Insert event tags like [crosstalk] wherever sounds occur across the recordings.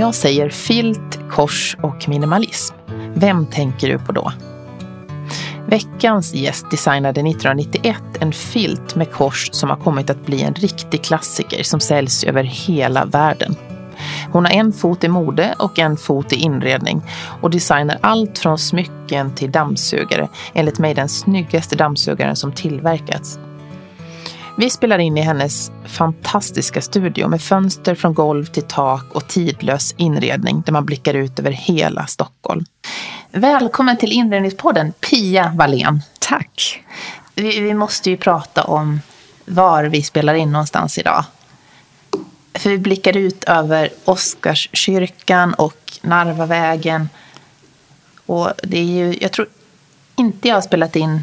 Jag säger filt, kors och minimalism, vem tänker du på då? Veckans gäst designade 1991 en filt med kors som har kommit att bli en riktig klassiker som säljs över hela världen. Hon har en fot i mode och en fot i inredning och designar allt från smycken till dammsugare, enligt mig den snyggaste dammsugaren som tillverkats. Vi spelar in i hennes fantastiska studio med fönster från golv till tak och tidlös inredning där man blickar ut över hela Stockholm. Välkommen till Inredningspodden, Pia Wallén. Tack. Vi, vi måste ju prata om var vi spelar in någonstans idag. För vi blickar ut över Oscarskyrkan och Narvavägen. Och det är ju, jag tror inte jag har spelat in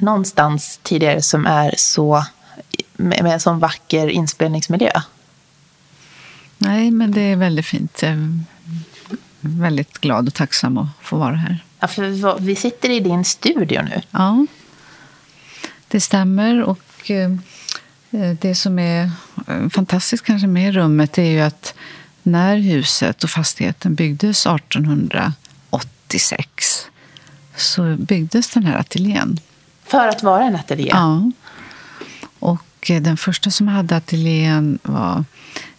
någonstans tidigare som är så med, med en sån vacker inspelningsmiljö. Nej, men det är väldigt fint. Väldigt glad och tacksam att få vara här. Ja, för vi sitter i din studio nu. Ja, det stämmer. Och eh, det som är eh, fantastiskt kanske med rummet är ju att när huset och fastigheten byggdes 1886 så byggdes den här ateljén. För att vara en ateljé? Ja. Och den första som hade ateljén var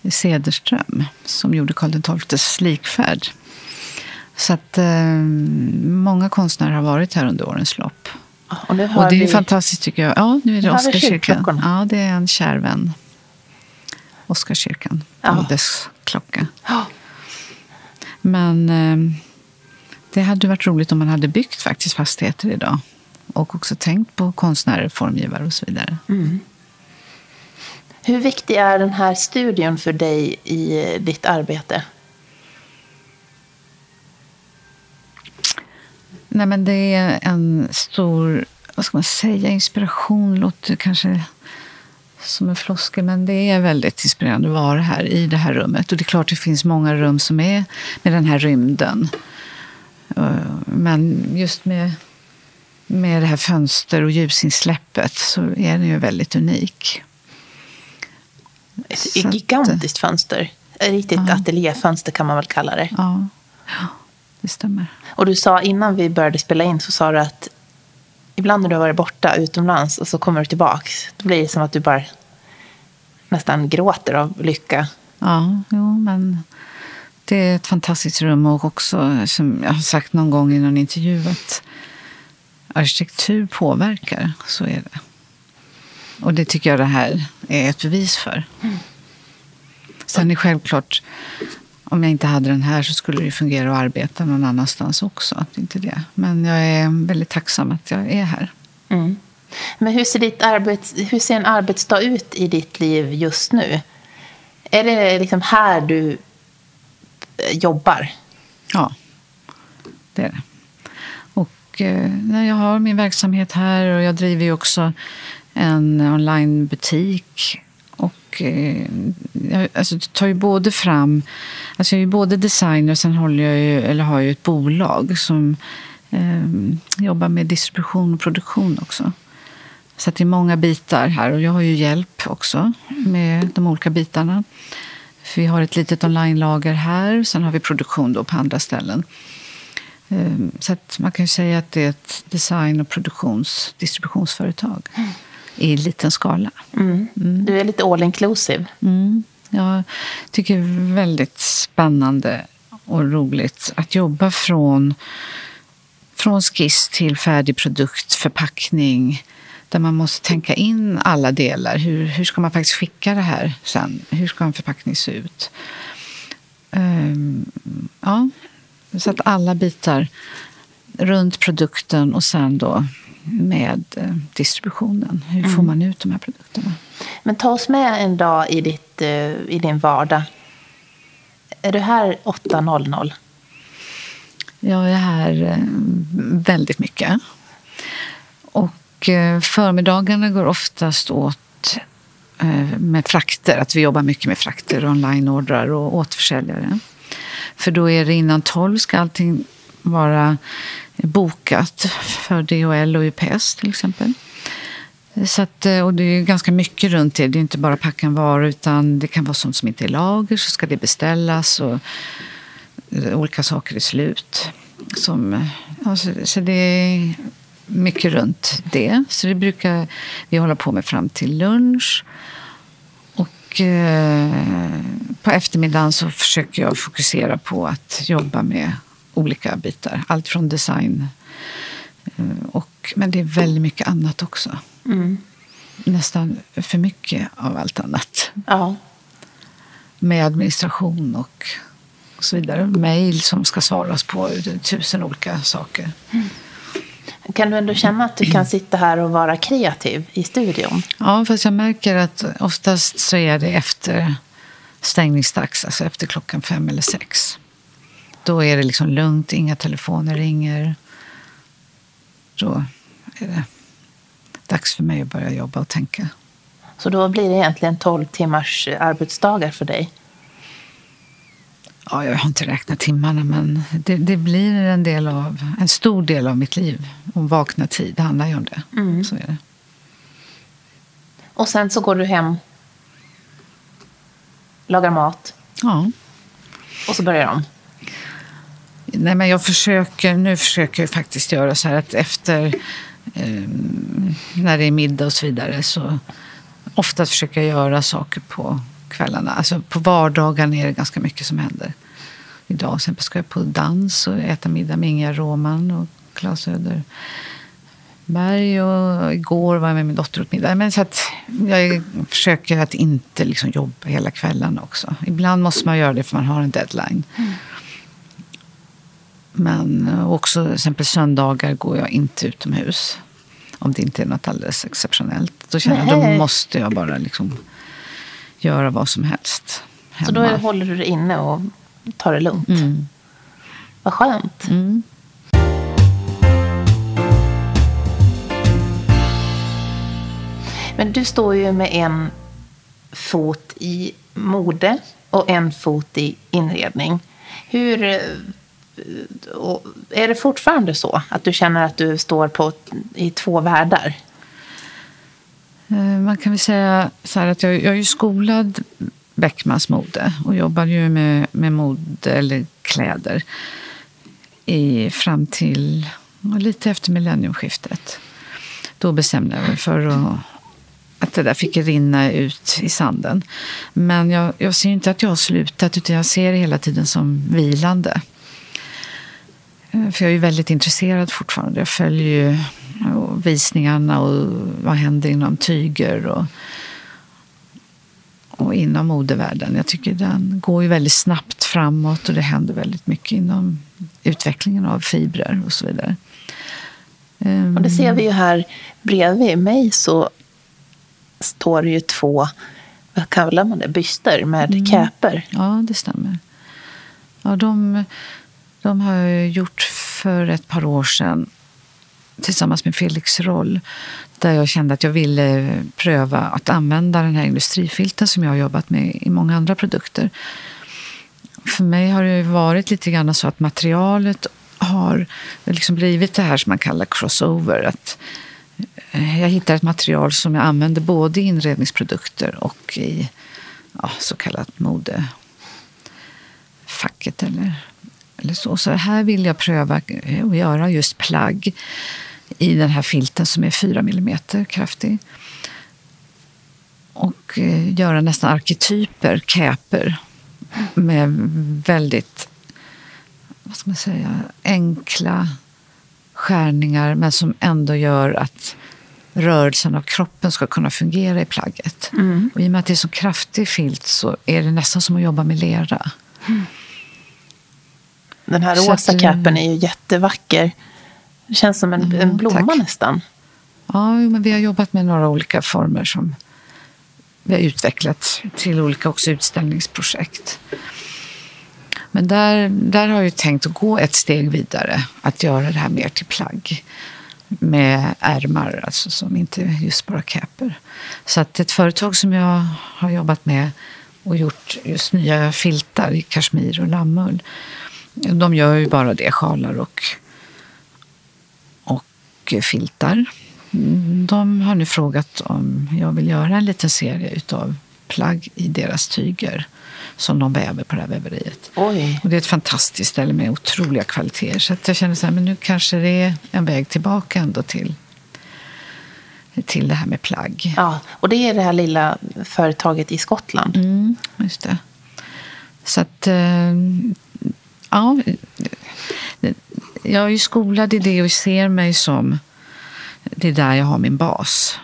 Cederström som gjorde Karl XIIs likfärd. Så att eh, många konstnärer har varit här under årens lopp. Och, och det är vi... fantastiskt tycker jag. Ja, nu är det Oscarskyrkan. Ja, det är en kär vän. Oscarskyrkan ja. och dess klocka. Ja. Men eh, det hade varit roligt om man hade byggt faktiskt fastigheter idag. Och också tänkt på konstnärer, formgivare och så vidare. Mm. Hur viktig är den här studion för dig i ditt arbete? Nej, men det är en stor, vad ska man säga, inspiration. Låter kanske som en floskel, men det är väldigt inspirerande att vara här i det här rummet. Och det är klart det finns många rum som är med den här rymden. Men just med, med det här fönster och ljusinsläppet så är den ju väldigt unik. Ett gigantiskt fönster. Ett riktigt ja. ateljéfönster kan man väl kalla det. Ja. det stämmer. Och du sa innan vi började spela in så sa du att ibland när du har varit borta utomlands och så kommer du tillbaka, då blir det som att du bara nästan gråter av lycka. Ja, jo, men det är ett fantastiskt rum och också, som jag har sagt någon gång i någon intervju, att arkitektur påverkar. Så är det. Och det tycker jag det här är ett bevis för. Mm. Sen är självklart, om jag inte hade den här så skulle det fungera att arbeta någon annanstans också. Inte det. Men jag är väldigt tacksam att jag är här. Mm. Men hur ser, ditt arbets, hur ser en arbetsdag ut i ditt liv just nu? Är det liksom här du eh, jobbar? Ja, det är det. Och eh, jag har min verksamhet här och jag driver ju också en onlinebutik. Och, eh, jag alltså, tar ju både fram... Alltså jag är ju både designer och sen håller jag ju, eller har jag ett bolag som eh, jobbar med distribution och produktion också. Så det är många bitar här. Och jag har ju hjälp också med de olika bitarna. För vi har ett litet online-lager här. Sen har vi produktion då på andra ställen. Ehm, så man kan säga att det är ett design och produktions distributionsföretag. Mm i liten skala. Mm. Mm. Du är lite all inclusive. Mm. Jag tycker det är väldigt spännande och roligt att jobba från, från skiss till färdig produkt, förpackning där man måste tänka in alla delar. Hur, hur ska man faktiskt skicka det här sen? Hur ska en förpackning se ut? Um, ja, så att alla bitar runt produkten och sen då med eh, distributionen. Hur får mm. man ut de här produkterna? Men ta oss med en dag i, ditt, eh, i din vardag. Är du här 8.00? Jag är här eh, väldigt mycket. Och förmiddagarna går oftast åt med frakter. Att vi jobbar mycket med frakter, onlineordrar och återförsäljare. För då är det innan 12 ska allting vara bokat för DHL och UPS till exempel. Så att, eh, och det är ganska mycket runt det. Det är inte bara packa en vara utan det kan vara sånt som inte är lager så ska det beställas och eh, olika saker är slut. Som, eh, alltså, så det är mycket runt det. Så det brukar vi hålla på med fram till lunch. Och eh, på eftermiddagen så försöker jag fokusera på att jobba med olika bitar. Allt från design eh, och, men det är väldigt mycket annat också. Mm. Nästan för mycket av allt annat. Ja. Med administration och, och så vidare. Mejl som ska svaras på, tusen olika saker. Mm. Kan du ändå känna att du kan sitta här och vara kreativ i studion? Ja, fast jag märker att oftast så är det efter stängningsdags, alltså efter klockan fem eller sex. Då är det liksom lugnt, inga telefoner ringer. Då är det dags för mig att börja jobba och tänka. Så då blir det egentligen 12 timmars arbetsdagar för dig? Ja, jag har inte räknat timmarna, men det, det, blir en, del av, en stor del av mitt liv. Om vakna tid, det handlar ju om det. Mm. Så är det. Och sen så går du hem, lagar mat. Ja. Och så börjar de. Nej, men jag försöker, nu försöker jag faktiskt göra så här att efter eh, när det är middag och så vidare så ofta försöker jag göra saker på kvällarna. Alltså på vardagar är det ganska mycket som händer. Idag till exempel ska jag på dans och äta middag med Inga Roman och Claes Söderberg. Och igår var jag med min dotter åt middag. Men så att jag försöker att inte liksom jobba hela kvällen också. Ibland måste man göra det för man har en deadline. Mm. Men också till exempel söndagar går jag inte utomhus. Om det inte är något alldeles exceptionellt. Då känner jag då måste jag bara liksom göra vad som helst. Hemma. Så då håller du dig inne och tar det lugnt? Mm. Vad skönt. Mm. Men du står ju med en fot i mode och en fot i inredning. Hur är det fortfarande så att du känner att du står på, i två världar? Eh, man kan väl säga så här att jag, jag är ju skolad Beckmans mode och jobbar ju med, med mode eller kläder i, fram till lite efter millenniumskiftet. Då bestämde jag mig för att, att det där fick rinna ut i sanden. Men jag, jag ser inte att jag har slutat utan jag ser det hela tiden som vilande. Eh, för jag är ju väldigt intresserad fortfarande. Jag följer ju visningarna och vad händer inom tyger och, och inom modevärlden. Jag tycker den går ju väldigt snabbt framåt och det händer väldigt mycket inom utvecklingen av fibrer och så vidare. Och det ser vi ju här bredvid mig så står det ju två, vad kallar man det, byster med mm. käper. Ja, det stämmer. Ja, de, de har jag gjort för ett par år sedan tillsammans med Felix Roll där jag kände att jag ville pröva att använda den här industrifilten som jag har jobbat med i många andra produkter. För mig har det varit lite grann så att materialet har liksom blivit det här som man kallar crossover. Att eh, jag hittar ett material som jag använder både i inredningsprodukter och i ja, så kallat modefacket eller, eller så. Så här vill jag pröva eh, att göra just plagg i den här filten som är 4 mm kraftig. Och eh, göra nästan arketyper, käper med väldigt vad ska man säga, enkla skärningar men som ändå gör att rörelsen av kroppen ska kunna fungera i plagget. Mm. Och I och med att det är så kraftig filt så är det nästan som att jobba med lera. Mm. Den här rosa capen är ju jättevacker. Det känns som en, mm, en blomma tack. nästan. Ja, men vi har jobbat med några olika former som vi har utvecklat till olika också utställningsprojekt. Men där, där har jag tänkt att gå ett steg vidare, att göra det här mer till plagg med ärmar, alltså som inte just bara caper. Så att ett företag som jag har jobbat med och gjort just nya filtar i kashmir och lammull, de gör ju bara det, sjalar och filtar. de har nu frågat om jag vill göra en liten serie utav plagg i deras tyger som de väver på det här väveriet. Oj. Och det är ett fantastiskt ställe med otroliga kvaliteter. Så jag känner så här, men nu kanske det är en väg tillbaka ändå till, till det här med plagg. Ja, och det är det här lilla företaget i Skottland. Mm, just det. Så att, eh, ja. Jag är ju skolad i det och ser mig som, det är där jag har min bas.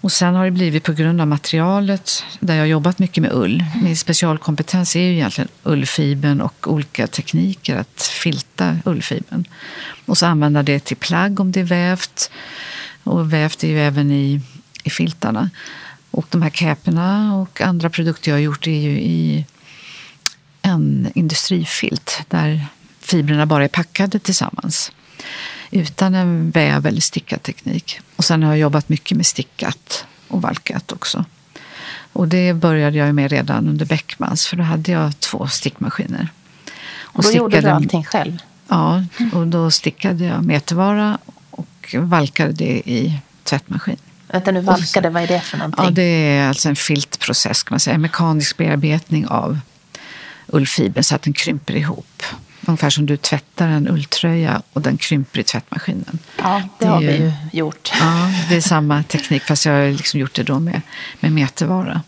Och sen har det blivit på grund av materialet, där jag har jobbat mycket med ull. Min specialkompetens är ju egentligen ullfibern och olika tekniker att filta ullfibern. Och så använda det till plagg om det är vävt. Och vävt är ju även i, i filtarna. Och de här käporna och andra produkter jag har gjort är ju i en industrifilt där fibrerna bara är packade tillsammans utan en väv eller stickad teknik. Och sen har jag jobbat mycket med stickat och valkat också. Och det började jag med redan under Beckmans, för då hade jag två stickmaskiner. Och då gjorde du allting själv? Ja, och då stickade jag metervara och valkade det i tvättmaskin. Vänta nu, valkade, vad är det för någonting? Ja, det är alltså en filtprocess, kan man säga. En mekanisk bearbetning av ullfibern så att den krymper ihop. Ungefär som du tvättar en ulltröja och den krymper i tvättmaskinen. Ja, det, det har ju, vi ju gjort. Ja, det är samma teknik fast jag har liksom gjort det då med, med metervara.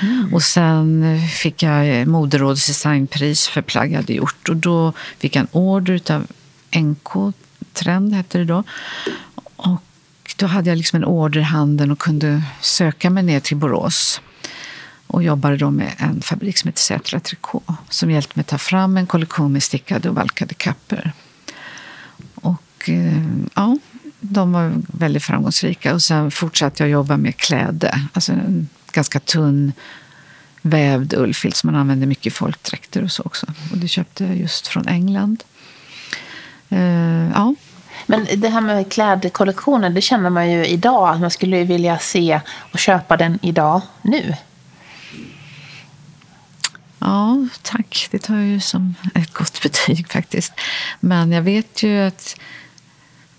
Mm. Och sen fick jag Moderådets designpris för plagg jag hade gjort. Och då fick jag en order av NK Trend, hette det då. Och då hade jag liksom en order i handen och kunde söka mig ner till Borås och jobbade då med en fabrik som heter Sätra Tricot som hjälpte mig ta fram en kollektion med stickade och valkade kapper. Och eh, ja, de var väldigt framgångsrika. Och sen fortsatte jag jobba med kläde, alltså en ganska tunn vävd ullfilt som man använde mycket i folkdräkter och så också. Och det köpte jag just från England. Uh, ja. Men det här med klädkollektionen, det känner man ju idag. att Man skulle vilja se och köpa den idag, nu. Ja, tack. Det tar jag ju som ett gott betyg faktiskt. Men jag vet ju att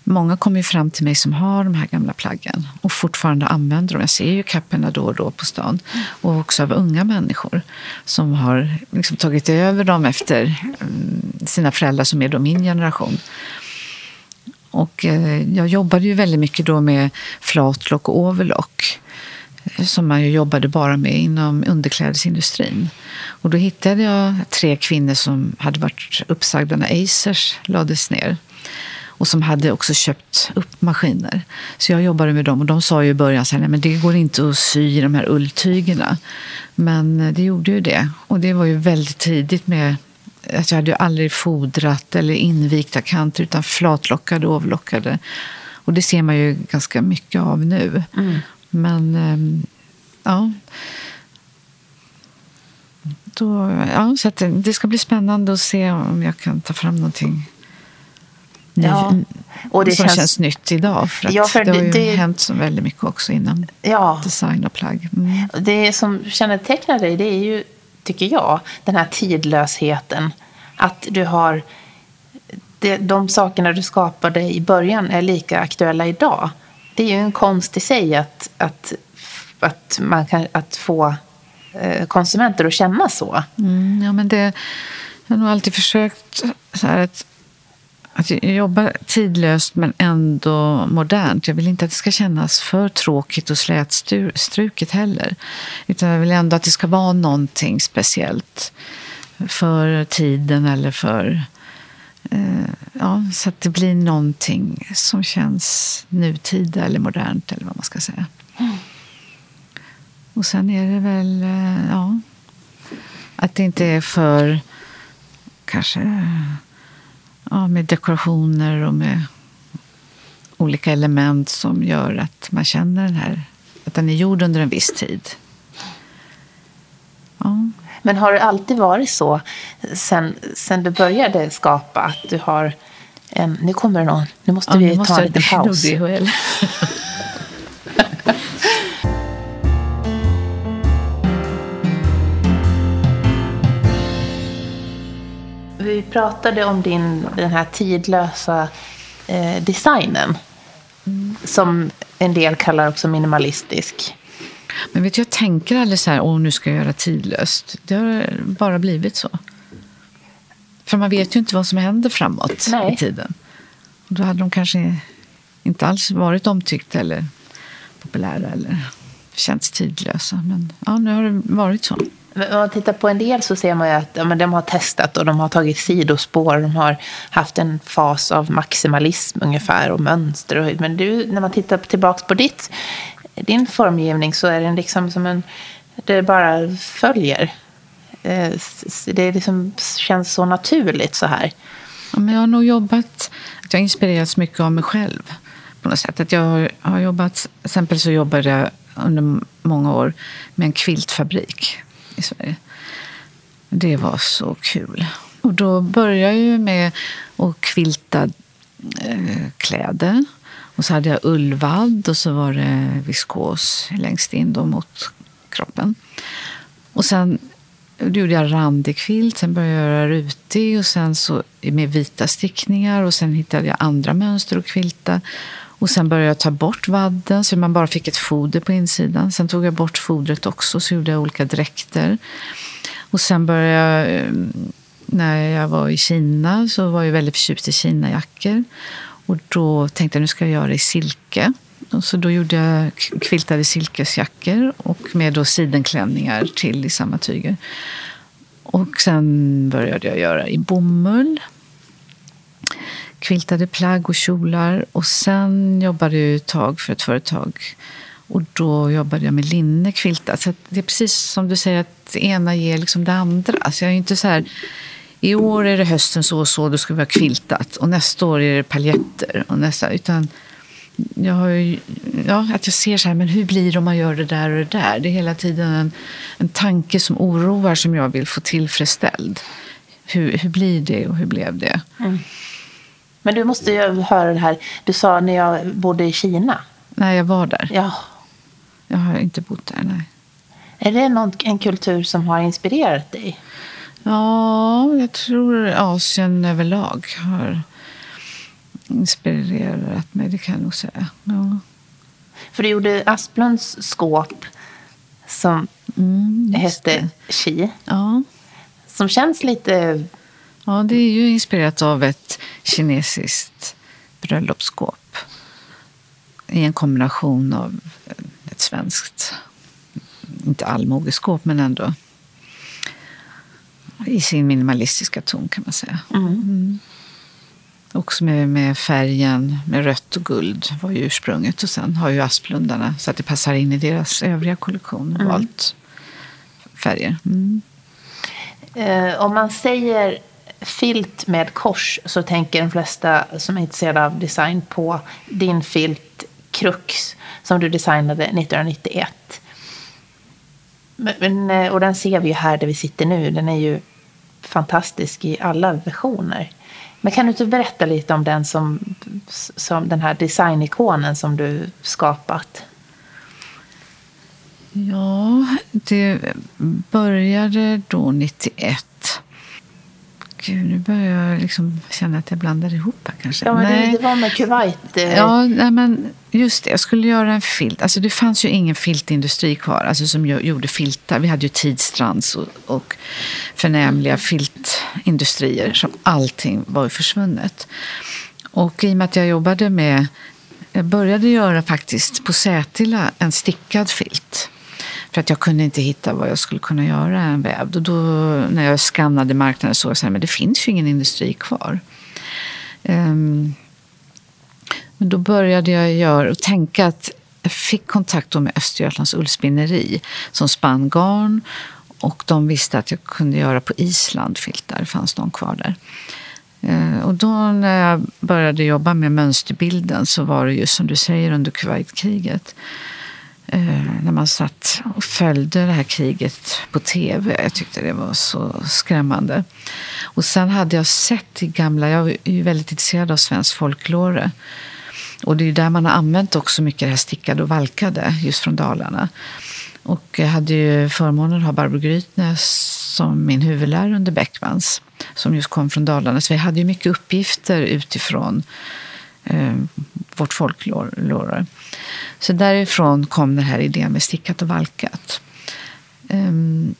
många kommer fram till mig som har de här gamla plaggen och fortfarande använder dem. Jag ser ju kapporna då och då på stan. Och också av unga människor som har liksom tagit över dem efter mm, sina föräldrar som är då min generation. Och eh, jag jobbade ju väldigt mycket då med flatlock och overlock som man ju jobbade bara med inom underklädesindustrin. Och då hittade jag tre kvinnor som hade varit uppsagda när Acers lades ner och som hade också köpt upp maskiner. Så jag jobbade med dem och de sa ju i början såhär, nej men det går inte att sy i de här ulltygerna. Men eh, det gjorde ju det. Och det var ju väldigt tidigt med att jag hade ju aldrig fodrat eller invikta kanter utan flatlockade och avlockade. Och det ser man ju ganska mycket av nu. Mm. Men ehm, ja. Då, ja så det ska bli spännande att se om jag kan ta fram någonting ja, och det som känns, känns nytt idag. För, ja, för det, det har ju det, hänt så väldigt mycket också inom ja, design och plagg. Mm. Det som kännetecknar dig det är ju, tycker jag, den här tidlösheten. Att du har det, de sakerna du skapade i början är lika aktuella idag det är ju en konst i sig att, att, att, man kan, att få eh, konsumenter att känna så. Mm, ja, men det, jag har nog alltid försökt så här att, att jobba tidlöst men ändå modernt. Jag vill inte att det ska kännas för tråkigt och slätstruket heller. Utan jag vill ändå att det ska vara någonting speciellt för tiden eller för Eh, ja, så att det blir någonting som känns nutida eller modernt eller vad man ska säga. Mm. Och sen är det väl, eh, ja, att det inte är för kanske ja, med dekorationer och med olika element som gör att man känner den här, att den är gjord under en viss tid. Ja. Men har det alltid varit så sen, sen du började skapa att du har en... Nu kommer det någon. Nu måste ja, vi måste ta en liten paus. [laughs] Vi pratade om din, den här tidlösa eh, designen. Mm. Som en del kallar också minimalistisk. Men vet du, jag tänker aldrig så här, åh nu ska jag göra tidlöst. Det har bara blivit så. För man vet ju inte vad som händer framåt Nej. i tiden. Och då hade de kanske inte alls varit omtyckta eller populära eller känts tidlösa. Men ja, nu har det varit så. Men Om man tittar på en del så ser man ju att ja, men de har testat och de har tagit sidospår. De har haft en fas av maximalism ungefär och mönster. Och, men du, när man tittar tillbaka på ditt, din formgivning så är den liksom som en... Det bara följer. Eh, det liksom känns så naturligt så här. Ja, men jag har nog jobbat, att jag har inspirerats mycket av mig själv. På något sätt. Att jag har, har jobbat, till exempel så jobbade jag under många år med en quiltfabrik i Sverige. Det var så kul. Och då började jag ju med att quilta eh, kläder. Och så hade jag ullvadd och så var det viskos längst in då mot kroppen. Och sen då gjorde jag randig filt, sen började jag göra rutig och sen så med vita stickningar och sen hittade jag andra mönster att kvilta. Och sen började jag ta bort vadden så man bara fick ett foder på insidan. Sen tog jag bort fodret också så gjorde jag olika dräkter. Och sen började jag, eh, när jag var i Kina så var jag väldigt förtjust i Kinajackor. Och då tänkte jag nu ska jag göra det i silke. Och så då gjorde jag kviltade silkesjackor och med då sidenklänningar till i samma tyger. Och sen började jag göra i bomull. Kviltade plagg och kjolar. Och sen jobbade jag ett tag för ett företag. Och då jobbade jag med linne kviltat. Så det är precis som du säger, att det ena ger liksom det andra. Så jag är inte så här, i år är det hösten så och så, då ska vi ha quiltat. Och nästa år är det paljetter. Och nästa, utan jag har ju, ja, att jag ser så här, men hur blir det om man gör det där och det där? Det är hela tiden en, en tanke som oroar som jag vill få tillfredsställd. Hur, hur blir det och hur blev det? Men du måste ju höra det här. Du sa när jag bodde i Kina. När jag var där. Ja. Jag har inte bott där, nej. Är det någon, en kultur som har inspirerat dig? Ja, jag tror Asien överlag har inspirerat mig, det kan jag nog säga. Ja. För du gjorde Asplunds skåp som Mm, hette. Chi. Ja. Som känns lite... ja, det är ju inspirerat av ett kinesiskt bröllopsskåp i en kombination av ett svenskt, inte allmogeskåp, men ändå i sin minimalistiska ton kan man säga. Mm. Också med, med färgen med rött och guld var ju ursprunget. Och sen har ju Asplundarna, så att det passar in i deras övriga kollektion, Mm. valt färger. Mm. Eh, om man säger filt med kors så tänker de flesta som är intresserade av design på din filt Crux som du designade 1991. Men, men, eh, och den ser vi ju här där vi sitter nu. Den är ju fantastisk i alla versioner. Men kan du inte berätta lite om den som, som den här designikonen som du skapat? Ja, det började då 91. Gud, nu börjar jag liksom känna att jag blandar ihop här kanske. Ja, men Nej. det var med Kuwait. eh, Ja, nej, men just det. Jag skulle göra en filt. Alltså, det fanns ju ingen filtindustri kvar alltså, som gjorde filtar. Vi hade ju Tidstrands och, och förnämliga filtindustrier. Som allting var ju försvunnet. Och i och med att jag jobbade med... Jag började göra faktiskt på Sätila en stickad filt. För att jag kunde inte hitta vad jag skulle kunna göra en vävd. Och då när jag skannade marknaden såg jag så det finns ju ingen industri kvar. Um, men då började jag göra och tänka att jag fick kontakt då med Östergötlands ullspinneri som spann garn och de visste att jag kunde göra på Island filtar. Det fanns någon kvar där. Ehm, och då när jag började jobba med mönsterbilden så var det ju som du säger under Kuwaitkriget. Eh, när man satt och följde det här kriget på tv. Jag tyckte det var så skrämmande. Och sen hade jag sett i gamla, jag är ju väldigt intresserad av svensk folklore. Och det är ju där man har använt också mycket det här stickade och valkade, just från Dalarna. Och jag hade ju förmånen att ha Barbro Grytnäs som min huvudlärare under Beckmans, som just kom från Dalarna. Så vi hade ju mycket uppgifter utifrån eh, vårt folklore. Så därifrån kom den här idén med stickat och valkat. Um,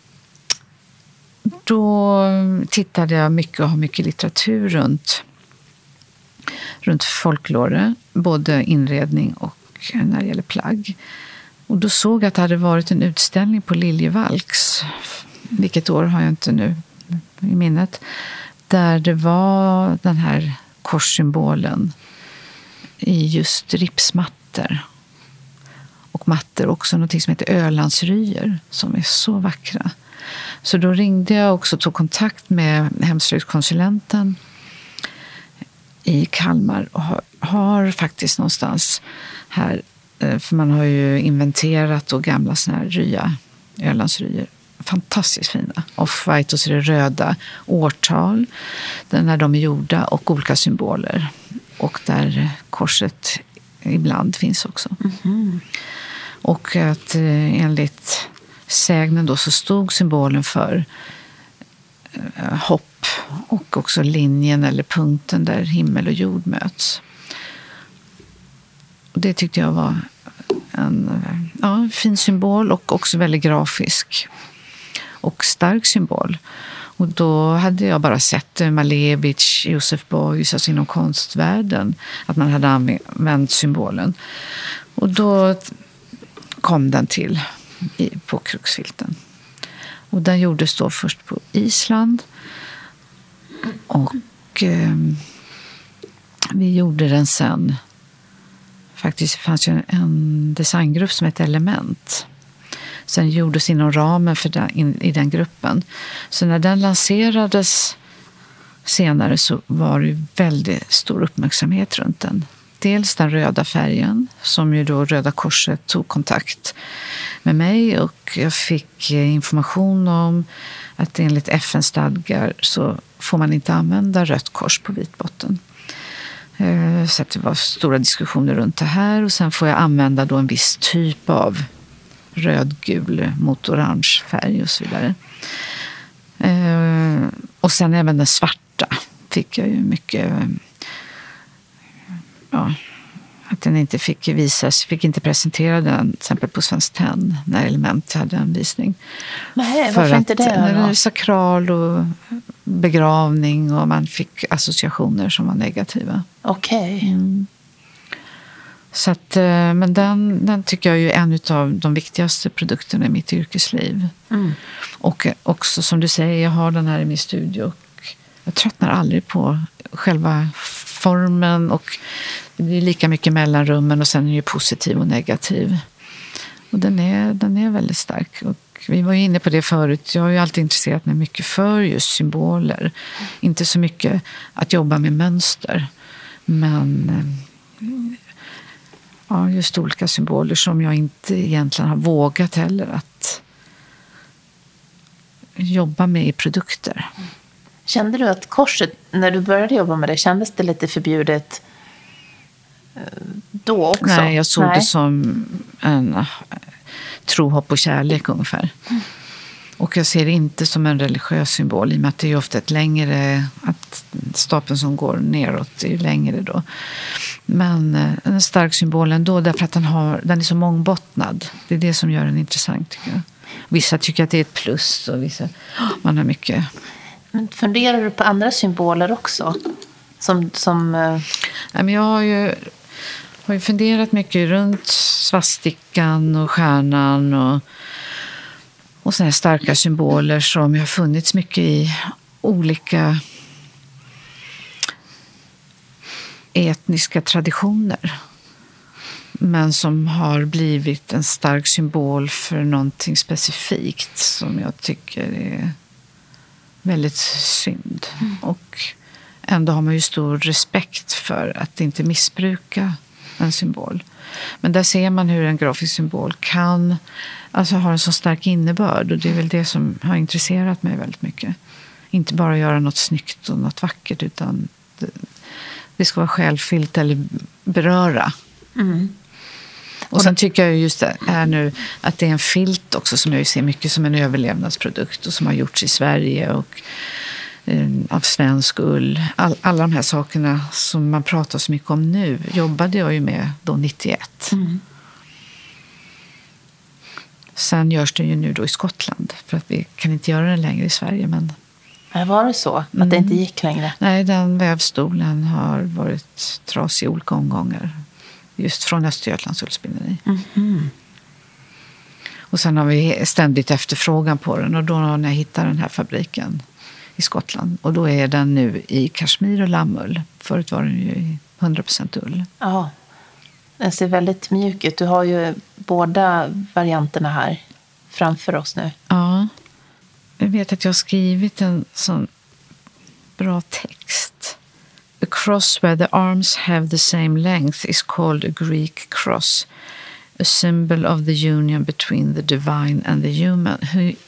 då tittade jag mycket och har mycket litteratur runt, runt folklore, både inredning och när det gäller plagg. Och då såg jag att det hade varit en utställning på Liljevalchs, vilket år har jag inte nu i minnet, där det var den här korssymbolen i just ripsmattor. Och mattor också, något som heter Ölandsryer, som är så vackra. Så då ringde jag också och tog kontakt med hemslöjdskonsulenten i Kalmar och har, har, faktiskt någonstans här, eh, för man har ju inventerat då gamla såna här rya, Ölandsryer. Fantastiskt fina. Off-white och så är det röda årtal när de är gjorda och olika symboler. Och där korset ibland finns också. Mm. Och att eh, enligt sägnen då så stod symbolen för eh, hopp och också linjen eller punkten där himmel och jord möts. Och det tyckte jag var en ja, fin symbol och också väldigt grafisk och stark symbol. Och då hade jag bara sett eh, Malevich, Josef Beuys, alltså inom konstvärlden, att man hade använt symbolen. Och då kom den till på kruxfilten. Och den gjordes då först på Island. Och eh, vi gjorde den sen. Faktiskt fanns ju en designgrupp som hette Element. Sen gjordes inom ramen för den, in, i den gruppen. Så när den lanserades senare så var det väldigt stor uppmärksamhet runt den. Dels den röda färgen, som ju då Röda Korset tog kontakt med mig och jag fick eh, information om att enligt FN-stadgar så får man inte använda rött kors på vit botten. Eh, så så det var stora diskussioner runt det här och sen får jag använda då en viss typ av rödgul mot orange färg och så vidare. Eh, och sen även den svarta fick jag ju mycket ja, att den inte fick visas, fick inte presentera den till exempel på Svenskt Tenn när Element hade en visning. Nej, varför För inte det? När det sakral och begravning och man fick associationer som var negativa. Okej. Okay. Mm. Så att, eh, men den, den tycker jag är en av de viktigaste produkterna i mitt yrkesliv. Mm. Och också som du säger, jag har den här i min studio. Och jag tröttnar aldrig på själva formen och det blir lika mycket mellanrummen och sen är det positiv och negativ. Och den är, den är väldigt stark. Och vi var ju inne på det förut. Jag har ju alltid intresserat mig mycket för just symboler. Inte så mycket att jobba med mönster. Men eh, ja, just olika symboler som jag inte egentligen har vågat heller att jobba med i produkter. Kände du att korset, när du började jobba med det, kändes det lite förbjudet eh, då också? Nej, jag såg Nej. det som en eh, tro, hopp och kärlek ungefär. Mm. Och jag ser det inte som en religiös symbol i och med att det är ofta ett längre, att stapeln som går neråt är längre då. Men eh, en stark symbol ändå därför att den, har, den är så mångbottnad. Det är det som gör den intressant tycker jag. Vissa tycker att det är ett plus och vissa, man har mycket men funderar du på andra symboler också? Som, som, uh... jag har ju, har ju funderat mycket runt svastikan och stjärnan och, och sådana starka symboler som har funnits mycket i olika etniska traditioner men som har blivit en stark symbol för någonting specifikt som jag tycker är väldigt synd. Mm. Och ändå har man ju stor respekt för att inte missbruka en symbol. Men där ser man hur en grafisk symbol kan alltså ha en så stark innebörd och det är väl det som har intresserat mig väldigt mycket. Inte bara göra något snyggt och något vackert utan det, det ska vara själfyllt eller beröra. Mm. Och sen tycker jag just det här nu att det är en filt också som jag ser mycket som en överlevnadsprodukt och som har gjorts i Sverige. Och av svensk ull. All, alla de här sakerna som man pratar så mycket om nu jobbade jag ju med då 91. Mm. Sen görs det ju nu då i Skottland för att vi kan inte göra den längre i Sverige. Men... Var det så? Att mm. det inte gick längre? Nej, den vävstolen har varit trasig i olika omgångar. Just från Östergötlands ullspinneri. Mm. Och sen har vi ständigt efterfrågan på den och då när jag hittar den här fabriken i Skottland. Och då är den nu i kashmir och lammull. Förut var den ju i 100% ull. Ja, den ser väldigt mjuk ut. Du har ju båda varianterna här framför oss nu. Ja. Jag vet att jag har skrivit en sån bra text. A cross where the arms have the same length is called a Greek cross. A symbol of the union between the divine and the human.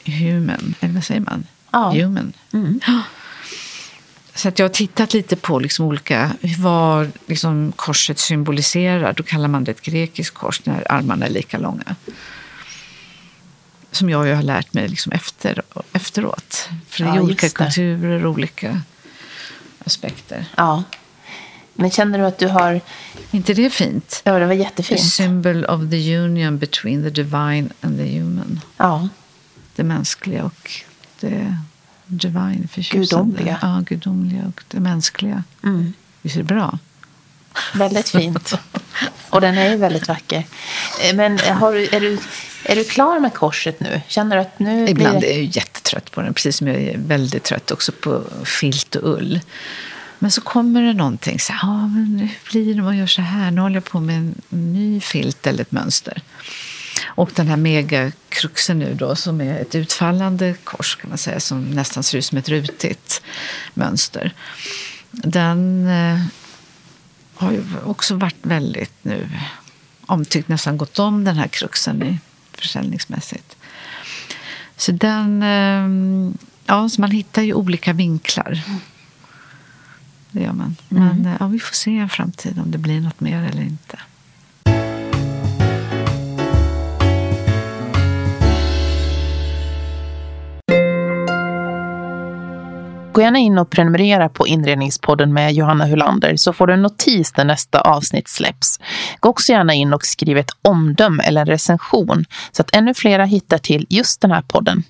human eller vad säger man? Ja. Human. Mm. Så att jag har tittat lite på liksom olika, vad liksom korset symboliserar. Då kallar man det ett grekiskt kors när armarna är lika långa. Som jag ju har lärt mig liksom efter, efteråt. För det är ja, olika kulturer och olika aspekter. Ja. Men känner du att du har... inte det fint? Ja, det var jättefint. A symbol of the union between the divine and the human. Ja. Det mänskliga och det divine, Gudomliga. Ja, gudomliga och det mänskliga. Mm. Visst är det bra? Väldigt fint. Och den är ju väldigt vacker. Eh, men har är, du, är du klar med korset nu? Känner du att nu Ibland blir... är jag jättetrött på den, precis som jag är väldigt trött också på filt och ull. Men så kommer det någonting. Så, ah, men nu blir det, vad gör så här? Nu håller jag på med en ny filt eller ett mönster. Och den här megakruxen nu då, som är ett utfallande kors kan man säga, som nästan ser ut som ett rutigt mönster. Den eh, har ju också varit väldigt nu omtyckt, nästan gått om den här kruxen i försäljningsmässigt. Så den, eh, ja, så man hittar ju olika vinklar. Det gör man. Men mm. Ja, vi får se i en framtid om det blir något mer eller inte. Gå gärna in och prenumerera på Inredningspodden med Johanna Hulander så får du en notis när nästa avsnitt släpps. Gå också gärna in och skriv ett omdöme eller en recension så att ännu flera hittar till just den här podden.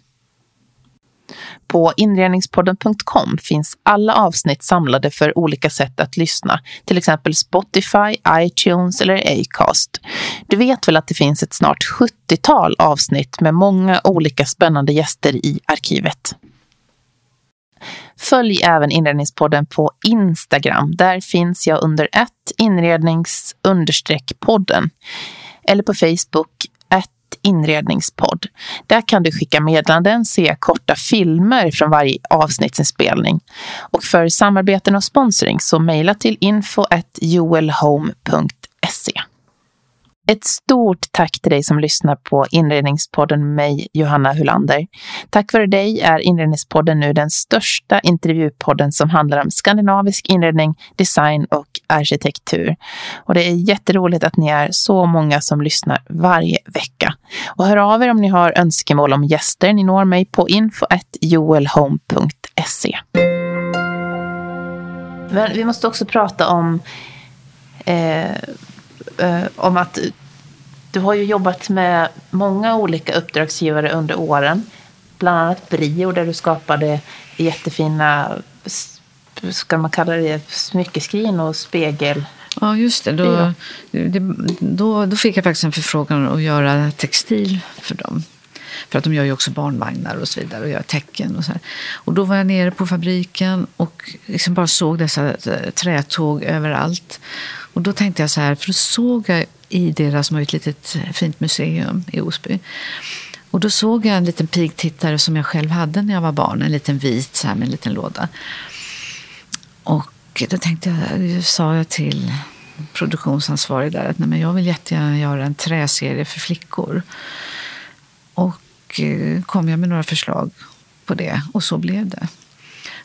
På inredningspodden.com finns alla avsnitt samlade för olika sätt att lyssna, till exempel Spotify, iTunes eller Acast. Du vet väl att det finns ett snart 70-tal avsnitt med många olika spännande gäster i arkivet. Följ även Inredningspodden på Instagram. Där finns jag under ett inrednings podden eller på Facebook inredningspodd. Där kan du skicka meddelanden, se korta filmer från varje avsnittsinspelning. Och för samarbeten och sponsring så mejla till info.joelhome.se. Ett stort tack till dig som lyssnar på Inredningspodden med mig, Johanna Hulander. Tack vare dig är Inredningspodden nu den största intervjupodden som handlar om skandinavisk inredning, design och arkitektur. Och det är jätteroligt att ni är så många som lyssnar varje vecka. Och hör av er om ni har önskemål om gäster. Ni når mig på info.joelhome.se. Men vi måste också prata om eh, eh, om att du har ju jobbat med många olika uppdragsgivare under åren. Bland annat Brio där du skapade jättefina, ska man kalla det, smyckeskrin och spegel. Ja, just det. Då, det, då, då fick jag faktiskt en förfrågan att göra textil för dem. För att de gör ju också barnvagnar och så vidare och gör tecken och så här. Och då var jag nere på fabriken och liksom bara såg dessa eh, trätåg överallt. Och då tänkte jag så här, för då såg jag i deras, som har ett litet fint museum i Osby. Och då såg jag en liten pigtittare som jag själv hade när jag var barn, en liten vit så här med en liten låda. Och då tänkte jag, sa jag till produktionsansvarig där att nej, men jag vill jättegärna göra en träserie för flickor. Och eh, kom jag med några förslag på det och så blev det.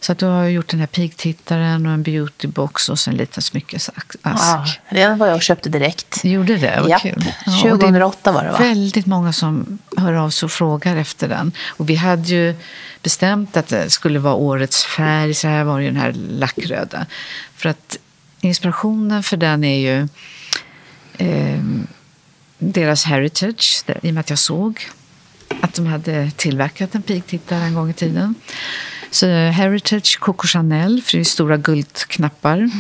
Så att då har jag gjort den här pigtittaren och en beautybox och sen en liten smyckesask. Ja, den var jag och köpte direkt. Gjorde det? Vad ja. kul. Ja, 2008 var det va? Väldigt många som hör av sig och frågar efter den. Och vi hade ju bestämt att det skulle vara årets färg, så här var det ju den här lackröda. För att inspirationen för den är ju eh, deras heritage, i och med att jag såg att de hade tillverkat en pigtittare en gång i tiden. Så Heritage Coco Chanel, för det är stora guldknappar.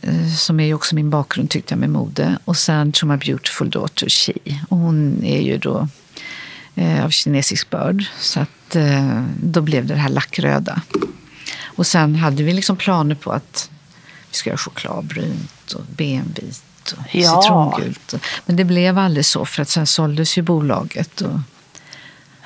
Eh, som är ju också min bakgrund tyckte jag med mode. Och sen To My Beautiful Daughter Xi. Och hon är ju då eh, av kinesisk börd. Så att eh, då blev det det här lackröda. Och sen hade vi liksom planer på att vi ska göra chokladbrunt och benvit och ja. citrongult. Men det blev aldrig så för att sen såldes ju bolaget. Och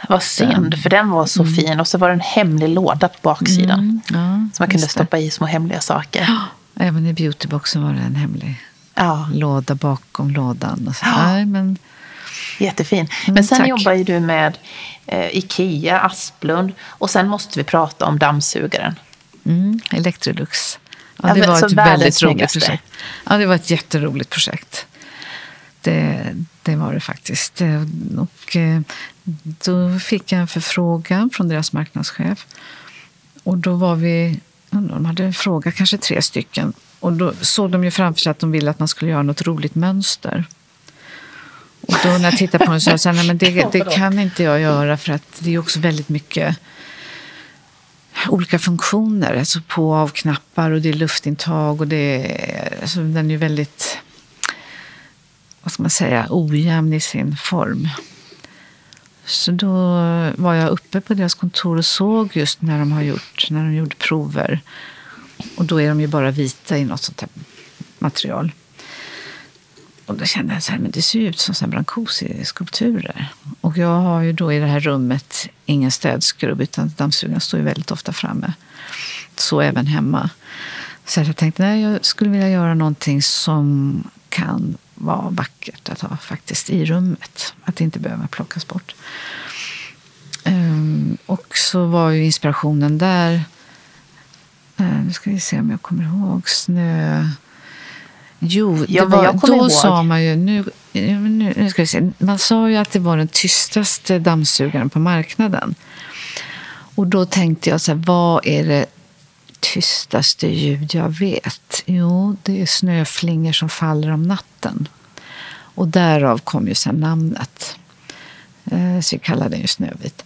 vad synd, för den var så mm. fin. Och så var det en hemlig låda på baksidan. Mm, ja, som man kunde stoppa i små hemliga saker. Ja, även i beautyboxen var det en hemlig ja. låda bakom lådan. Och så. Ja. Nej, men... Jättefin. Mm, men sen tack. jobbar ju du med eh, Ikea, Asplund. Och sen måste vi prata om dammsugaren. Mm, Electrolux. Ja, det var ett väldigt roligt projekt. Ja, det var ett jätteroligt projekt. Det, det var det faktiskt. Och eh, då fick jag en förfrågan från deras marknadschef. Och då var vi, de hade en fråga, kanske tre stycken. Och då såg de ju framför sig att de ville att man skulle göra något roligt mönster. Och då när jag tittade på den så sa jag, nej men det, det kan inte jag göra för att det är också väldigt mycket olika funktioner, alltså på och av knappar och det är luftintag och det är, alltså den är ju väldigt, vad ska man säga, ojämn i sin form. Så då var jag uppe på deras kontor och såg just när de har gjort, när de gjorde prover. Och då är de ju bara vita i något sånt här material. Och då kände jag så här, men det ser ju ut som Brancusi-skulpturer. Och jag har ju då i det här rummet ingen städskrubb utan dammsugaren står ju väldigt ofta framme. Så även hemma. Så jag tänkte, nej, jag skulle vilja göra någonting som kan vara vackert att ha faktiskt i rummet. Att det inte behöver plockas bort. Um, och så var ju inspirationen där, uh, nu ska vi se om jag kommer ihåg, snö... Jo, ja, var, då ihåg. sa man ju, nu, nu, nu, ska vi se, man sa ju att det var den tystaste dammsugaren på marknaden. Och då tänkte jag så här, vad är det tystaste ljud jag vet? Jo, det är snöflingor som faller om natten. Och därav kom ju sen namnet. Eh, så vi kallar den ju Snövit.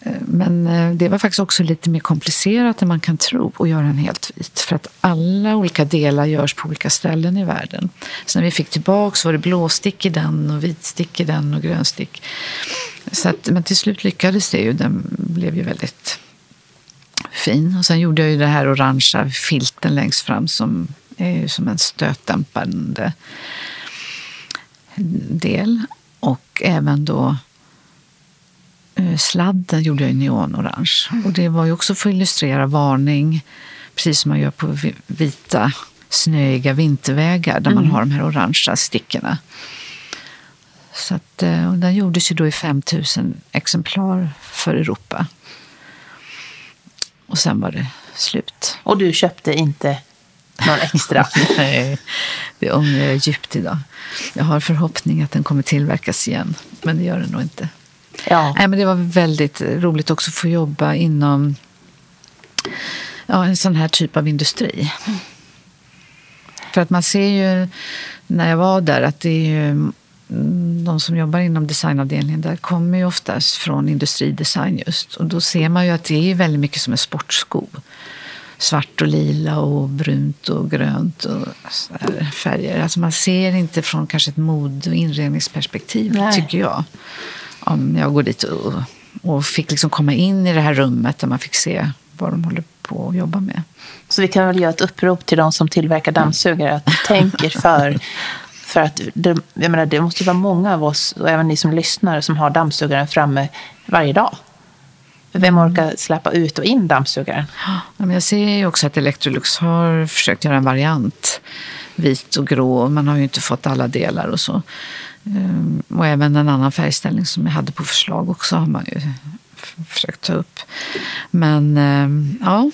Eh, men eh, det var faktiskt också lite mer komplicerat än man kan tro att göra den helt vit. För att alla olika delar görs på olika ställen i världen. Så när vi fick tillbaka var det blåstick i den och vitstick i den och grönstick. Så att, men till slut lyckades det ju. Den blev ju väldigt fin. Och sen gjorde jag ju det här orangea filten längst fram som är ju som en stötdämpande del. Och även då eh, sladden gjorde jag i neonorange. Och det var ju också för att illustrera varning, precis som man gör på vita snöiga vintervägar där mm. man har de här orangea stickorna. Så att, eh, och den gjordes ju då i 5000 exemplar för Europa. Och sen var det slut. Och du köpte inte någon extra? [laughs] Nej, det ångrar jag djupt idag. Jag har förhoppning att den kommer tillverkas igen, men det gör den nog inte. Ja. Nej, men det var väldigt roligt också att få jobba inom ja, en sån här typ av industri. För att man ser ju när jag var där att det är ju de som jobbar inom designavdelningen där kommer ju oftast från industridesign just. Och då ser man ju att det är väldigt mycket som en sportsko. Svart och lila och brunt och grönt och färger. Alltså man ser inte från kanske ett mod och inredningsperspektiv, Nej. tycker jag. Om jag går dit och, och fick liksom komma in i det här rummet där man fick se vad de håller på att jobba med. Så vi kan väl göra ett upprop till de som tillverkar dammsugare att tänk er för för att det, jag menar, det måste ju vara många av oss, och även ni som lyssnar, som har dammsugaren framme varje dag. Vem mm. orkar släppa ut och in dammsugaren? Ja, jag ser ju också att Electrolux har försökt göra en variant. Vit och grå. Man har ju inte fått alla delar och så. Ehm, och även en annan färgställning som jag hade på förslag också har man ju försökt ta upp. Men eh, ja,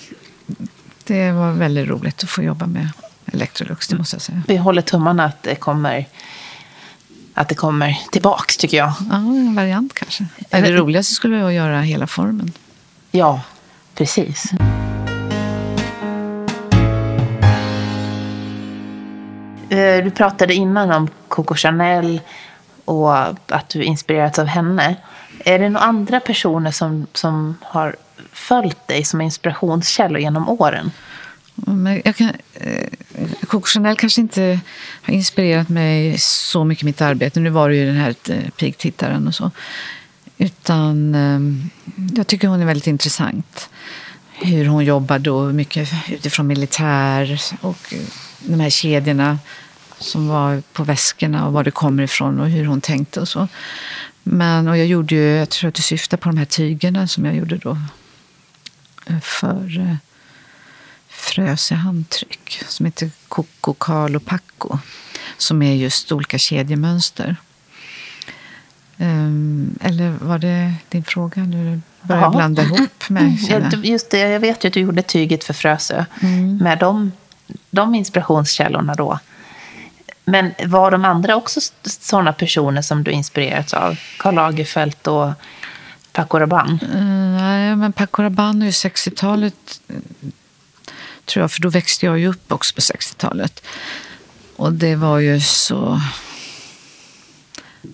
det var väldigt roligt att få jobba med Electrolux, det måste jag säga. Vi håller tummarna att det kommer, att det kommer tillbaks, tycker jag. Ja, en variant kanske. Det roligaste skulle vara att göra hela formen. Ja, precis. Eh, du pratade innan om Coco Chanel och att du inspirerats av henne. Är det några andra personer som, som har följt dig som inspirationskällor genom åren? Men jag kan, eh, Coco Chanel kanske inte har inspirerat mig så mycket i mitt arbete. Nu var det ju den här eh, pigtittaren och så. Utan ehm, jag tycker hon är väldigt intressant. Hur hon jobbar då, mycket utifrån militär och eh, de här kedjorna som var på väskorna och var det kommer ifrån och hur hon tänkte och så. Men, och jag gjorde ju, jag tror att du syftar på de här tygerna som jag gjorde då för eh, Fröse handtryck som heter Coco Carlo Paco som är just olika kedjemönster. Um, eller var det din fråga? Nu börjar jag blanda ihop [clears throat] mig. Just det, jag vet ju att du gjorde tyget för Frösö mm. med de, de inspirationskällorna då. Men var de andra också sådana personer som du inspirerats av? Karl Lagerfeld och Paco Rabanne? Mm, nej, men Paco Rabanne är ju 60-talet tror jag, för då växte jag ju upp också på 60-talet. Och det var ju så...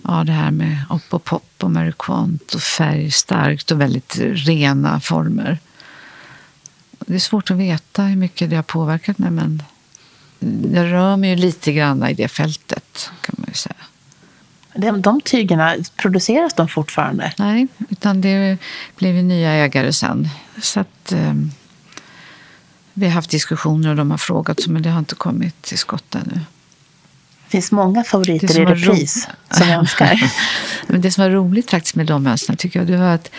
Ja, det här med upp och pop och amerikant och färgstarkt och väldigt rena former. Det är svårt att veta hur mycket det har påverkat mig, men jag rör mig ju lite grann i det fältet, kan man ju säga. De, de tygerna, produceras de fortfarande? Nej, utan det blev ju nya ägare sen. Så att, um, vi har haft diskussioner och de har frågat, men det har inte kommit till skott ännu. Det finns många favoriter i repris som jag önskar. [laughs] men det som var roligt faktiskt med de mönstren tycker jag, det var att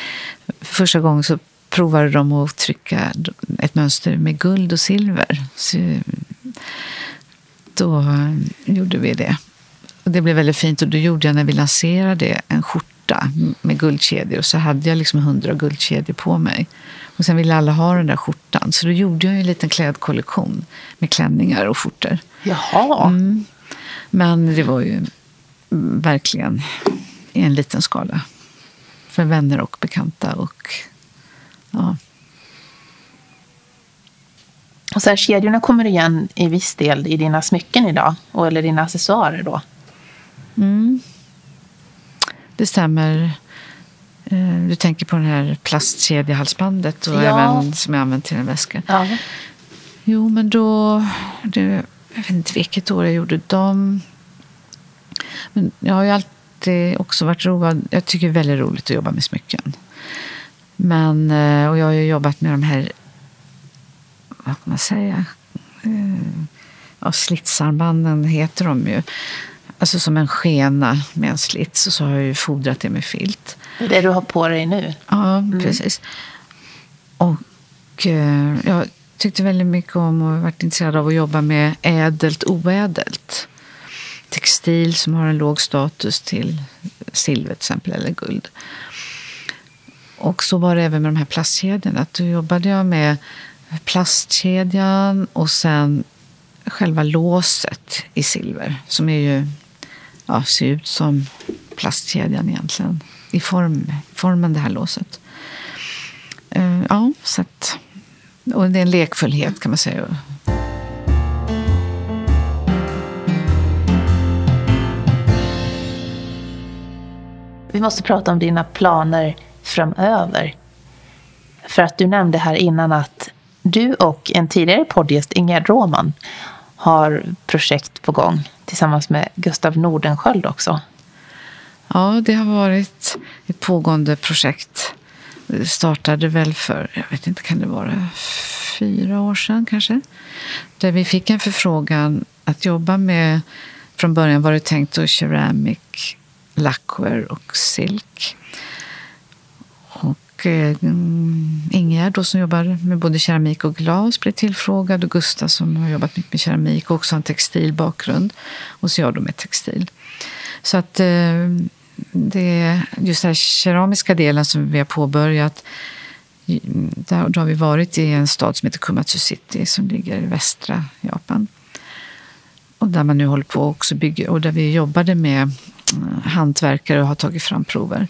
första gången så provade de att trycka ett mönster med guld och silver. Så då gjorde vi det. Och det blev väldigt fint och då gjorde jag när vi lanserade en skjorta med guldkedjor och så hade jag liksom hundra guldkedjor på mig. Och sen ville alla ha den där skjortan. Så då gjorde jag en liten klädkollektion med klänningar och skjortor. Jaha. Mm. Men det var ju verkligen i en liten skala. För vänner och bekanta. Och, ja. och så här, kedjorna kommer igen i viss del i dina smycken idag. Och, eller dina accessoarer då. Mm. Det stämmer. Eh, du tänker på det här plastkedjehalsbandet och ja. även som jag använt till en väska. Ja. Jo, men då... Det, jag vet inte vilket år jag gjorde dem. Men jag har ju alltid också varit road. Jag tycker det är väldigt roligt att jobba med smycken. Men, eh, och jag har ju jobbat med de här, vad kan man säga, eh, ja, slitsarmbanden heter de ju. Alltså som en skena med en slits och så har jag ju fodrat det med filt. Det du har på dig nu? Ja, mm. precis. Och eh, jag tyckte väldigt mycket om och varit intresserad av att jobba med ädelt oädelt. Textil som har en låg status till silver till exempel, eller guld. Och så var det även med de här plastkedjorna. Då jobbade jag med plastkedjan och sen själva låset i silver som är ju, ja, ser ut som plastkedjan egentligen i form, formen, det här låset. Uh, ja, så att, och det är en lekfullhet kan man säga. Vi måste prata om dina planer framöver. För att du nämnde här innan att du och en tidigare poddgäst, Ingegerd Råman, har projekt på gång tillsammans med Gustav Nordenskjöld också. Ja, det har varit ett pågående projekt. Det startade väl för, jag vet inte, kan det vara fyra år sedan kanske? Där vi fick en förfrågan att jobba med, från början var det tänkt då keramik, lacquer och silk. Och eh, mm, Ingegärd då, som jobbar med både keramik och glas blev tillfrågad och Gustav som har jobbat mycket med keramik och också har en textilbakgrund. Och så jag då med textil. Så att eh, det, just den keramiska delen som vi har påbörjat Där, då har vi varit i en stad som heter Kumatsu City som ligger i västra Japan. Och där man nu håller på också bygga och där vi jobbade med eh, hantverkare och har tagit fram prover.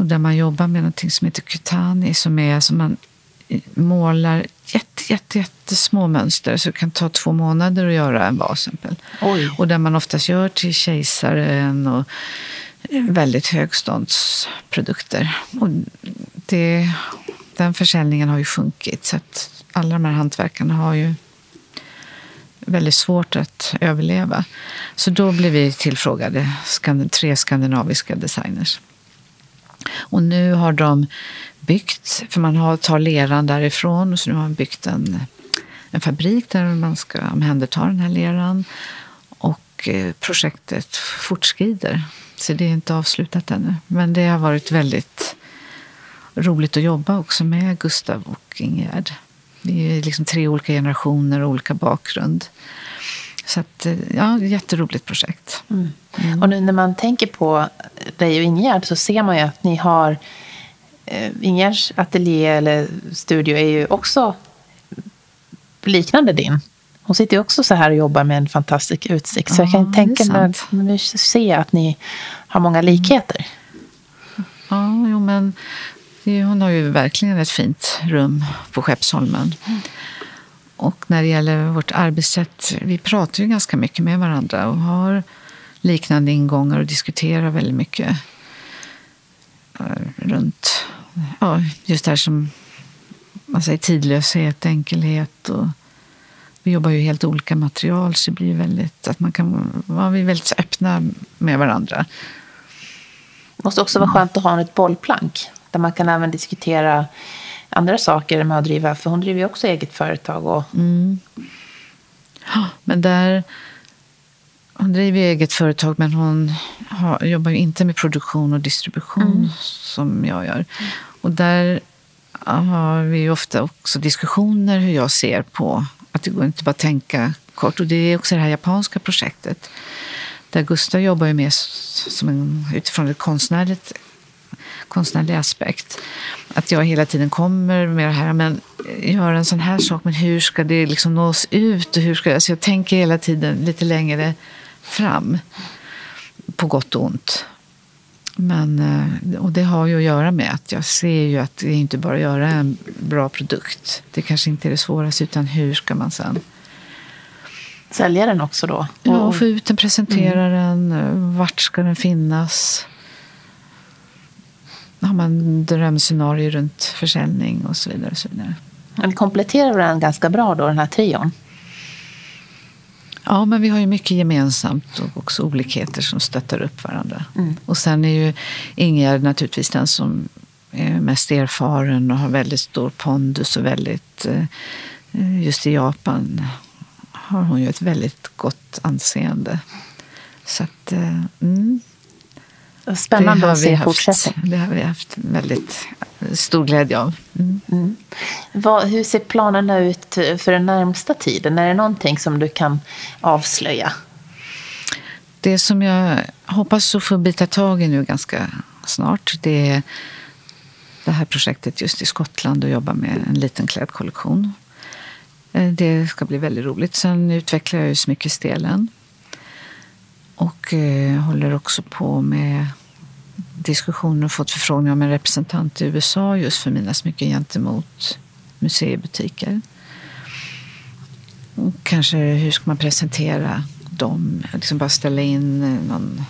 Och där man jobbar med någonting som heter kutani som är som man målar jätte, jätte, jättesmå mönster så det kan ta två månader att göra en vas. Och där man oftast gör till kejsaren och väldigt högståndsprodukter. Och det, den försäljningen har ju sjunkit så att alla de här hantverkarna har ju väldigt svårt att överleva. Så då blev vi tillfrågade, tre skandinaviska designers. Och nu har de byggt, för man har, tar leran därifrån, så nu har man byggt en, en fabrik där man ska omhänderta den här leran. Och eh, projektet fortskrider, så det är inte avslutat ännu. Men det har varit väldigt roligt att jobba också med Gustav och Ingegerd. Vi är liksom tre olika generationer och olika bakgrund. Så att, eh, ja, jätteroligt projekt. Mm. Mm. Och nu när man tänker på dig och Ingegärd så ser man ju att ni har eh, Ingegärds ateljé eller studio är ju också liknande din. Hon sitter ju också så här och jobbar med en fantastisk utsikt. Så ja, jag kan tänka mig nu se att ni har många likheter. Ja, jo, men hon har ju verkligen ett fint rum på Skeppsholmen. Och när det gäller vårt arbetssätt, vi pratar ju ganska mycket med varandra och har liknande ingångar och diskuterar väldigt mycket eh, runt ja, just det här som man säger, tidlöshet, enkelhet. Och vi jobbar ju helt olika material så det blir väldigt, att man kan, ja, vi är väldigt öppna med varandra. Det måste också vara skönt att ha ett bollplank där man kan även diskutera andra saker med att driva, för hon driver ju också eget företag. Och... Mm. Men där, hon driver ju eget företag men hon har, jobbar ju inte med produktion och distribution mm. som jag gör. Och där har vi ju ofta också diskussioner hur jag ser på att det går inte bara att tänka kort. Och det är också det här japanska projektet. Där Gustav jobbar ju mer som en, utifrån ett konstnärligt konstnärlig aspekt. Att jag hela tiden kommer med det här, men gör en sån här sak, men hur ska det liksom nås ut? Och hur ska, alltså jag tänker hela tiden lite längre fram, på gott och ont. Men, eh, och det har ju att göra med att jag ser ju att det inte bara att göra en bra produkt. Det kanske inte är det svåraste, utan hur ska man sen Sälja den också då? Ja, och få ut den, presentera mm. den. Vart ska den finnas? Har man drömscenarier runt försäljning och så vidare. Och så vidare. Ni kompletterar varandra ganska bra då, den här trion? Ja, men vi har ju mycket gemensamt och också olikheter som stöttar upp varandra. Mm. Och sen är ju Ingegerd naturligtvis den som är mest erfaren och har väldigt stor pondus och väldigt, eh, just i Japan har hon ju ett väldigt gott anseende. Så att, eh, Spännande att se fortsättning. Det har vi haft väldigt stor glädje av. Mm. Mm. Vad, hur ser planerna ut för den närmsta tiden? Är det någonting som du kan avslöja? Det som jag hoppas att få bita tag i nu ganska snart det är det här projektet just i Skottland och jobba med en liten klädkollektion. Eh, det ska bli väldigt roligt. Sen utvecklar jag ju smyckesdelen. Och eh, håller också på med diskussioner och fått förfrågningar om en representant i USA just för mina smycken gentemot museibutiker. Och kanske hur ska man presentera dem? Liksom bara ställa in eh, någon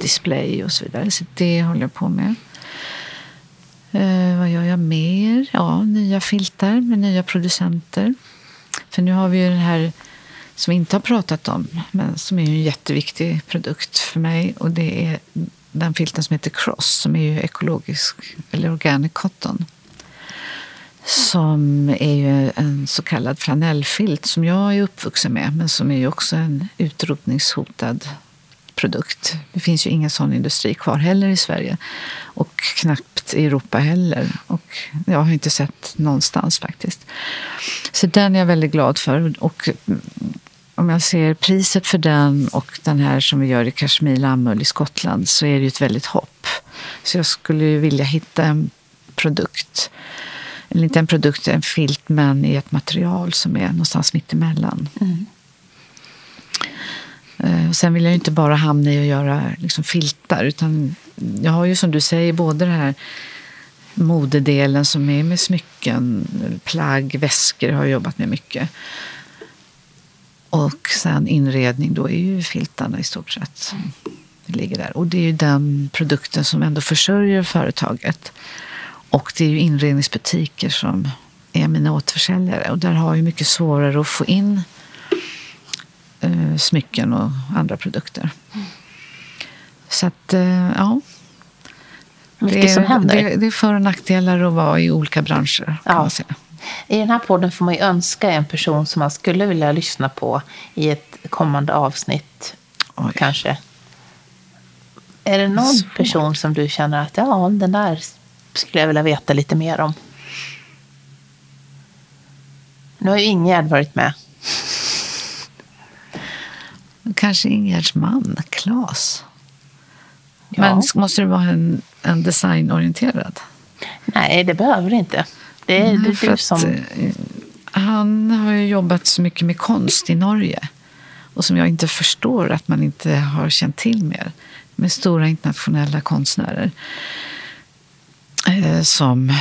display och så vidare. Så det håller jag på med. Eh, vad gör jag mer? Ja, nya filtar med nya producenter. För nu har vi ju den här som vi inte har pratat om, men som är en jätteviktig produkt för mig. Och det är den filten som heter Cross, som är ju ekologisk, eller organic cotton. Som är ju en så kallad flanellfilt som jag är uppvuxen med, men som är ju också en utrotningshotad produkt. Det finns ju ingen sån industri kvar heller i Sverige och knappt i Europa heller. Och jag har inte sett någonstans faktiskt. Så den är jag väldigt glad för. Och om jag ser priset för den och den här som vi gör i Kashmir lammull i Skottland så är det ju ett väldigt hopp. Så jag skulle vilja hitta en produkt eller inte en produkt, en filt, men i ett material som är någonstans mittemellan. Mm. Eh, Sen vill jag ju inte bara hamna i att göra liksom filtar, utan jag har ju som du säger både det här modedelen som är med smycken, plagg, väskor har jag jobbat med mycket. Och sen inredning, då är ju filtarna i stort sett det ligger där. Och det är ju den produkten som ändå försörjer företaget. Och det är ju inredningsbutiker som är mina återförsäljare. Och där har jag mycket svårare att få in eh, smycken och andra produkter. Så att, eh, ja. Mycket det, är, som händer. Det, det är för och nackdelar att vara i olika branscher. Kan Ja. man säga. I den här podden får man ju önska en person som man skulle vilja lyssna på i ett kommande avsnitt. Oj. Kanske. Är det någon Svårt. person som du känner att ja, den där skulle jag vilja veta lite mer om? Nu har ju Ingegärd varit med. Kanske Ingegärds man, Claes. Ja. Men måste det vara en, en designorienterad? Nej, det behöver det inte. Det är, det Nej, är du som... eh, Han har ju jobbat så mycket med konst i Norge. Och som jag inte förstår att man inte har känt till mer. Med stora internationella konstnärer. Eh, som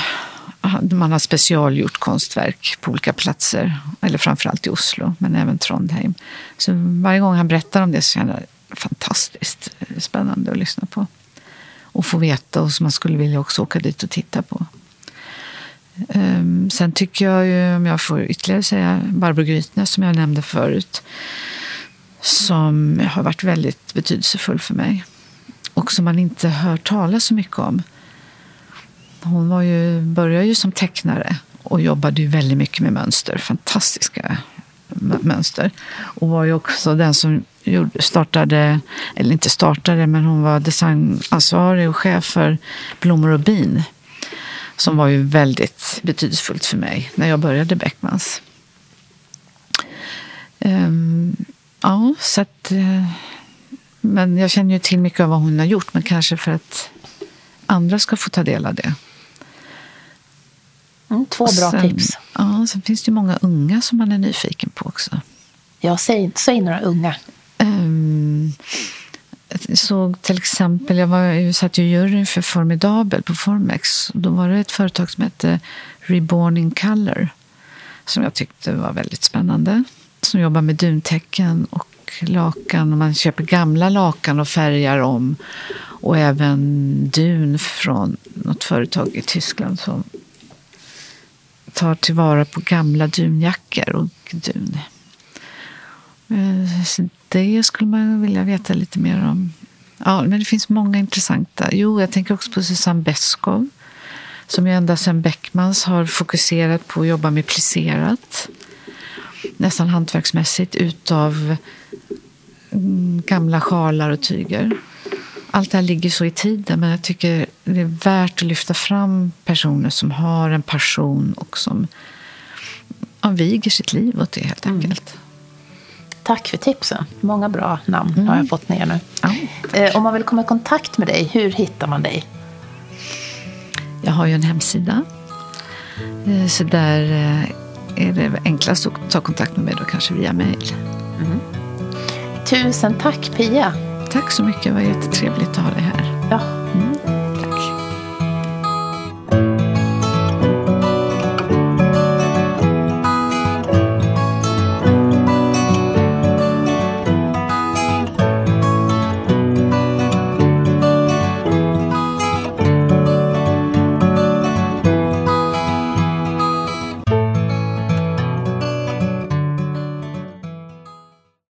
man har specialgjort konstverk på olika platser. Eller framförallt i Oslo, men även Trondheim. Så varje gång han berättar om det så känner jag fantastiskt eh, spännande att lyssna på. Och få veta och som man skulle vilja också åka dit och titta på. Ehm, sen tycker jag ju, om jag får ytterligare säga, Barbro Grytnäs som jag nämnde förut. Som har varit väldigt betydelsefull för mig. Och som man inte hör talas så mycket om. Hon var ju, började ju som tecknare och jobbade ju väldigt mycket med mönster. Fantastiska mönster. Och var ju också den som startade, eller inte startade, men hon var designansvarig och chef för Blommor och bin som var ju väldigt betydelsefullt för mig när jag började Beckmans. Ehm, ja, så att... eh, men jag känner ju till mycket av vad hon har gjort, men kanske för att andra ska få ta del av det. Mm, två bra sen, tips. Ja, sen finns det ju många unga som man är nyfiken på också. Jag säg, säg några unga. Um, såg till exempel, jag, var, jag satt ju i juryn för Formidabel på Formex. Då var det ett företag som hette Reborn in Color som jag tyckte var väldigt spännande. Som jobbar med duntäcken och lakan. Och man köper gamla lakan och färgar om. Och även dun från något företag i Tyskland som tar tillvara på gamla dunjackor och dun. Eh, det skulle man vilja veta lite mer om. Ja, men det finns många intressanta. Jo, jag tänker också på Susanne Beskow som ju ända sedan Beckmans har fokuserat på att jobba med plisserat. Nästan hantverksmässigt utav mm, gamla sjalar och tyger. Allt det här ligger så i tiden, men jag tycker det är värt att lyfta fram personer som har en passion och som ja, viger sitt liv åt det helt enkelt. Tack för tipsen. Många bra namn har jag fått ner nu. Ja. Eh, om man vill komma i kontakt med dig, hur hittar man dig? Jag har ju en hemsida. Eh, Så där eh, är det enklast att ta kontakt med mig då kanske via mejl. Tusen tack Pia. Tack så mycket, det var jättetrevligt att ha dig här. Ja,